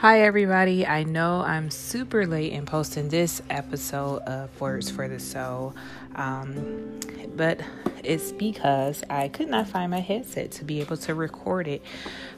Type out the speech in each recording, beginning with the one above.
Hi, everybody. I know I'm super late in posting this episode of Words for the Soul, um, but it's because I could not find my headset to be able to record it.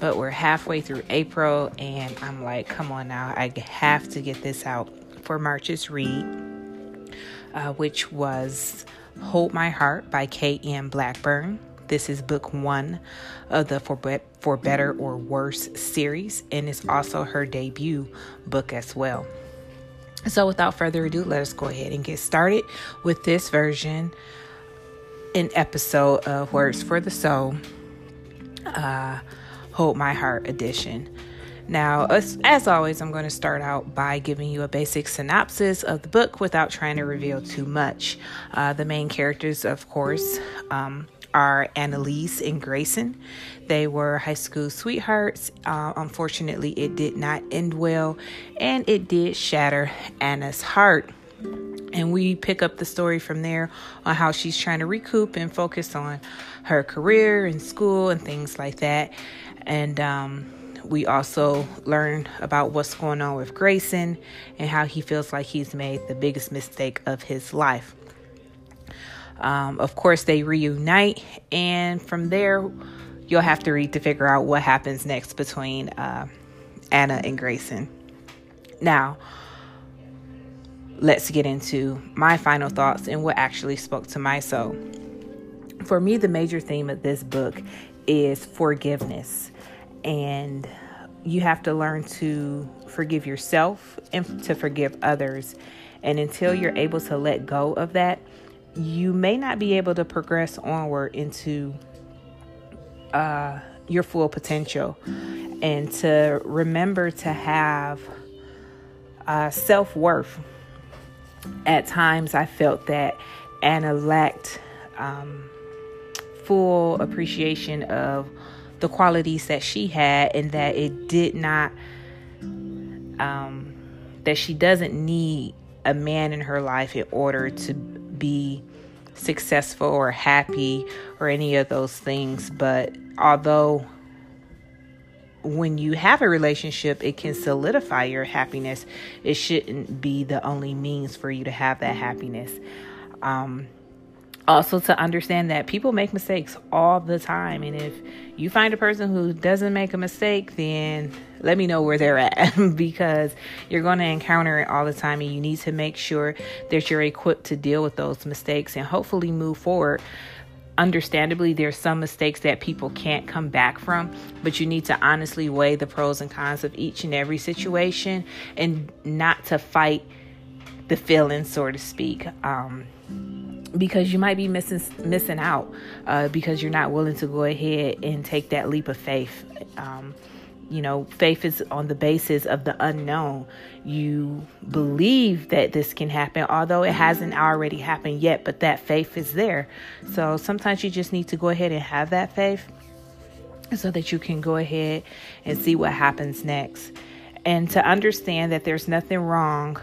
But we're halfway through April, and I'm like, come on now, I have to get this out for March's read, uh, which was Hold My Heart by K.M. Blackburn. This is book one of the For, Be- For Better or Worse series, and it's also her debut book as well. So, without further ado, let us go ahead and get started with this version, an episode of Words for the Soul, uh, Hold My Heart edition. Now, as, as, always, I'm going to start out by giving you a basic synopsis of the book without trying to reveal too much. Uh, the main characters, of course, um, are Annalise and Grayson. They were high school sweethearts. Uh, unfortunately, it did not end well, and it did shatter Anna's heart. And we pick up the story from there on how she's trying to recoup and focus on her career and school and things like that. And um, we also learn about what's going on with Grayson and how he feels like he's made the biggest mistake of his life. Um, of course, they reunite, and from there, you'll have to read to figure out what happens next between uh, Anna and Grayson. Now, let's get into my final thoughts and what actually spoke to my soul. For me, the major theme of this book is forgiveness, and you have to learn to forgive yourself and to forgive others. And until you're able to let go of that, you may not be able to progress onward into uh, your full potential and to remember to have uh, self worth. At times, I felt that Anna lacked um, full appreciation of the qualities that she had, and that it did not, um, that she doesn't need a man in her life in order to be successful or happy or any of those things. But although when you have a relationship, it can solidify your happiness, it shouldn't be the only means for you to have that happiness. Um, also to understand that people make mistakes all the time and if you find a person who doesn't make a mistake then let me know where they're at because you're going to encounter it all the time and you need to make sure that you're equipped to deal with those mistakes and hopefully move forward. Understandably there's some mistakes that people can't come back from but you need to honestly weigh the pros and cons of each and every situation and not to fight the feelings so to speak. Um, because you might be missing missing out uh, because you're not willing to go ahead and take that leap of faith. Um, you know, faith is on the basis of the unknown. You believe that this can happen, although it hasn't already happened yet, but that faith is there. So sometimes you just need to go ahead and have that faith so that you can go ahead and see what happens next. And to understand that there's nothing wrong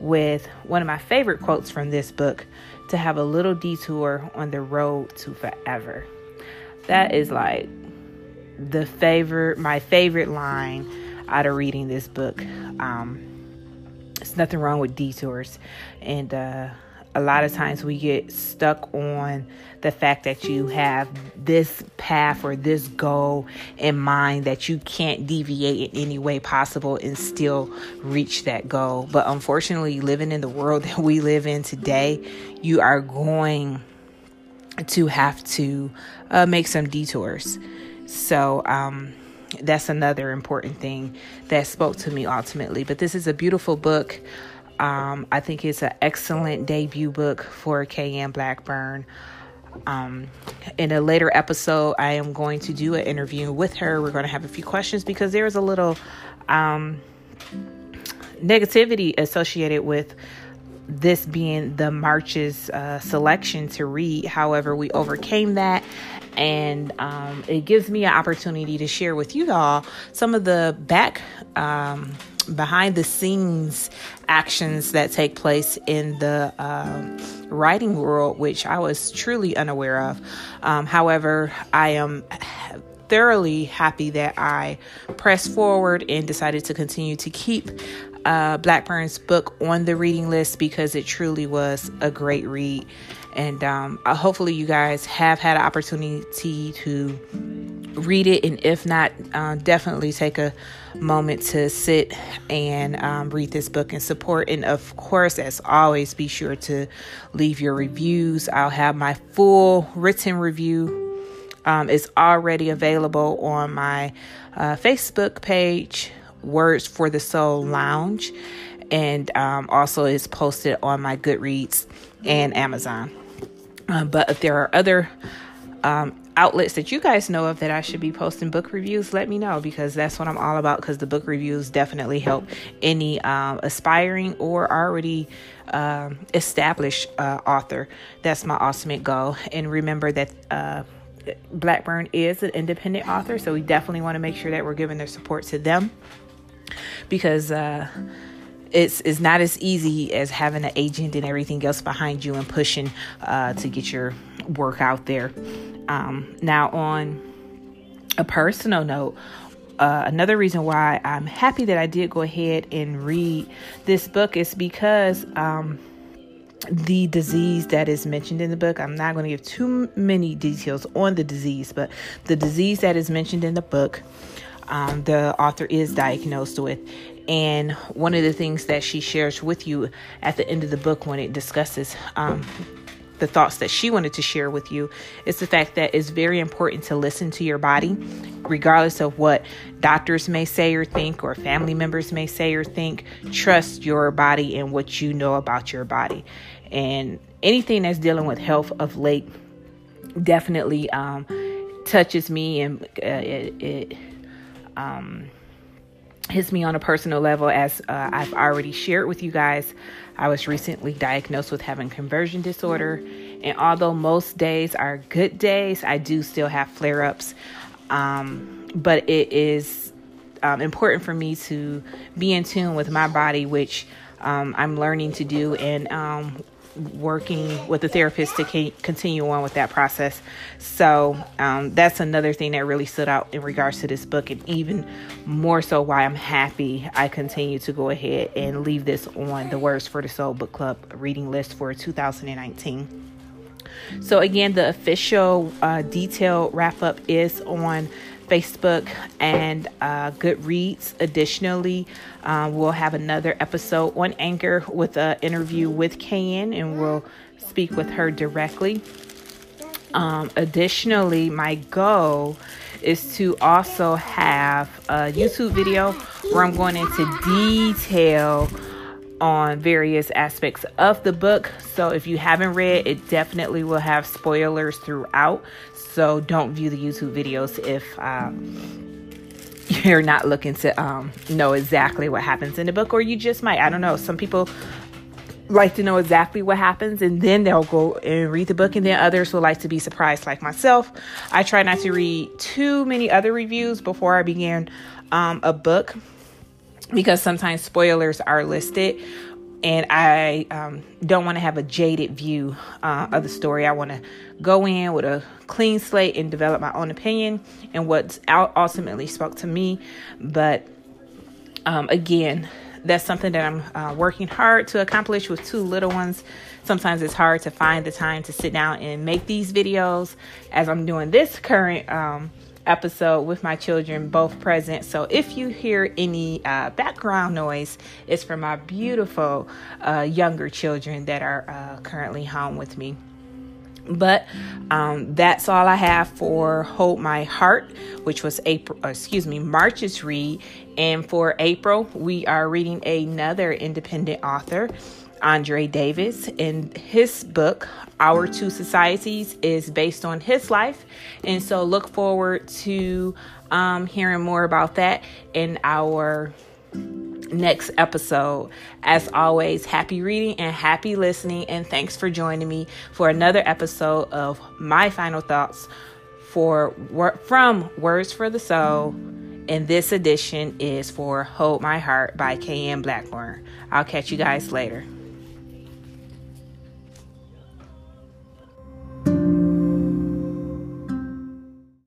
with one of my favorite quotes from this book to have a little detour on the road to forever. That is like the favorite, my favorite line out of reading this book. Um, it's nothing wrong with detours, and uh, a lot of times we get stuck on the fact that you have this path or this goal in mind that you can't deviate in any way possible and still reach that goal. But unfortunately, living in the world that we live in today, you are going to have to uh, make some detours. So, um, that's another important thing that spoke to me ultimately. But this is a beautiful book. Um, I think it's an excellent debut book for KM Blackburn. Um, in a later episode, I am going to do an interview with her. We're going to have a few questions because there is a little um, negativity associated with this being the March's uh, selection to read. However, we overcame that, and um, it gives me an opportunity to share with you all some of the back um, behind the scenes actions that take place in the uh, writing world, which I was truly unaware of. Um, however, I am thoroughly happy that I pressed forward and decided to continue to keep uh, Blackburn's book on the reading list because it truly was a great read. And um, hopefully, you guys have had an opportunity to read it. And if not, uh, definitely take a moment to sit and um, read this book and support. And of course, as always, be sure to leave your reviews. I'll have my full written review um, is already available on my uh, Facebook page, Words for the Soul Lounge, and um, also is posted on my Goodreads and Amazon. Uh, but if there are other um, outlets that you guys know of that I should be posting book reviews, let me know because that's what I'm all about. Because the book reviews definitely help any um, aspiring or already um, established uh, author. That's my ultimate goal. And remember that. Uh, Blackburn is an independent author, so we definitely want to make sure that we're giving their support to them because uh, it's it's not as easy as having an agent and everything else behind you and pushing uh, to get your work out there. Um, now, on a personal note, uh, another reason why I'm happy that I did go ahead and read this book is because um, the disease that is mentioned in the book. I'm not going to give too many details on the disease, but the disease that is mentioned in the book, um, the author is diagnosed with. And one of the things that she shares with you at the end of the book when it discusses um, the thoughts that she wanted to share with you is the fact that it's very important to listen to your body, regardless of what doctors may say or think, or family members may say or think. Trust your body and what you know about your body. And anything that's dealing with health of late definitely um, touches me and uh, it, it um, hits me on a personal level as uh, I've already shared with you guys. I was recently diagnosed with having conversion disorder, and although most days are good days, I do still have flare ups. Um, but it is um, important for me to be in tune with my body, which um, I'm learning to do, and um, working with the therapist to continue on with that process. So um, that's another thing that really stood out in regards to this book, and even more so why I'm happy I continue to go ahead and leave this on the Words for the Soul Book Club reading list for 2019. So, again, the official uh, detailed wrap up is on Facebook and uh, Goodreads. Additionally, uh, we'll have another episode on Anchor with an interview with K.M., and we'll speak with her directly. Um, additionally, my goal is to also have a YouTube video where I'm going into detail on various aspects of the book. So if you haven't read, it definitely will have spoilers throughout. So don't view the YouTube videos if um, you're not looking to um, know exactly what happens in the book, or you just might. I don't know. Some people like to know exactly what happens and then they'll go and read the book and then others will like to be surprised like myself i try not to read too many other reviews before i begin um, a book because sometimes spoilers are listed and I um, don't want to have a jaded view uh, of the story. I want to go in with a clean slate and develop my own opinion and what ultimately spoke to me. But um, again, that's something that I'm uh, working hard to accomplish with two little ones. Sometimes it's hard to find the time to sit down and make these videos as I'm doing this current um, episode with my children both present. So if you hear any uh, background noise, it's from my beautiful uh, younger children that are uh, currently home with me. But um, that's all I have for Hold My Heart, which was April, uh, excuse me, March's read. And for April, we are reading another independent author. Andre Davis, and his book, Our Two Societies, is based on his life. And so look forward to um, hearing more about that in our next episode. As always, happy reading and happy listening. And thanks for joining me for another episode of My Final Thoughts for from Words for the Soul. And this edition is for Hold My Heart by K.M. Blackburn. I'll catch you guys later.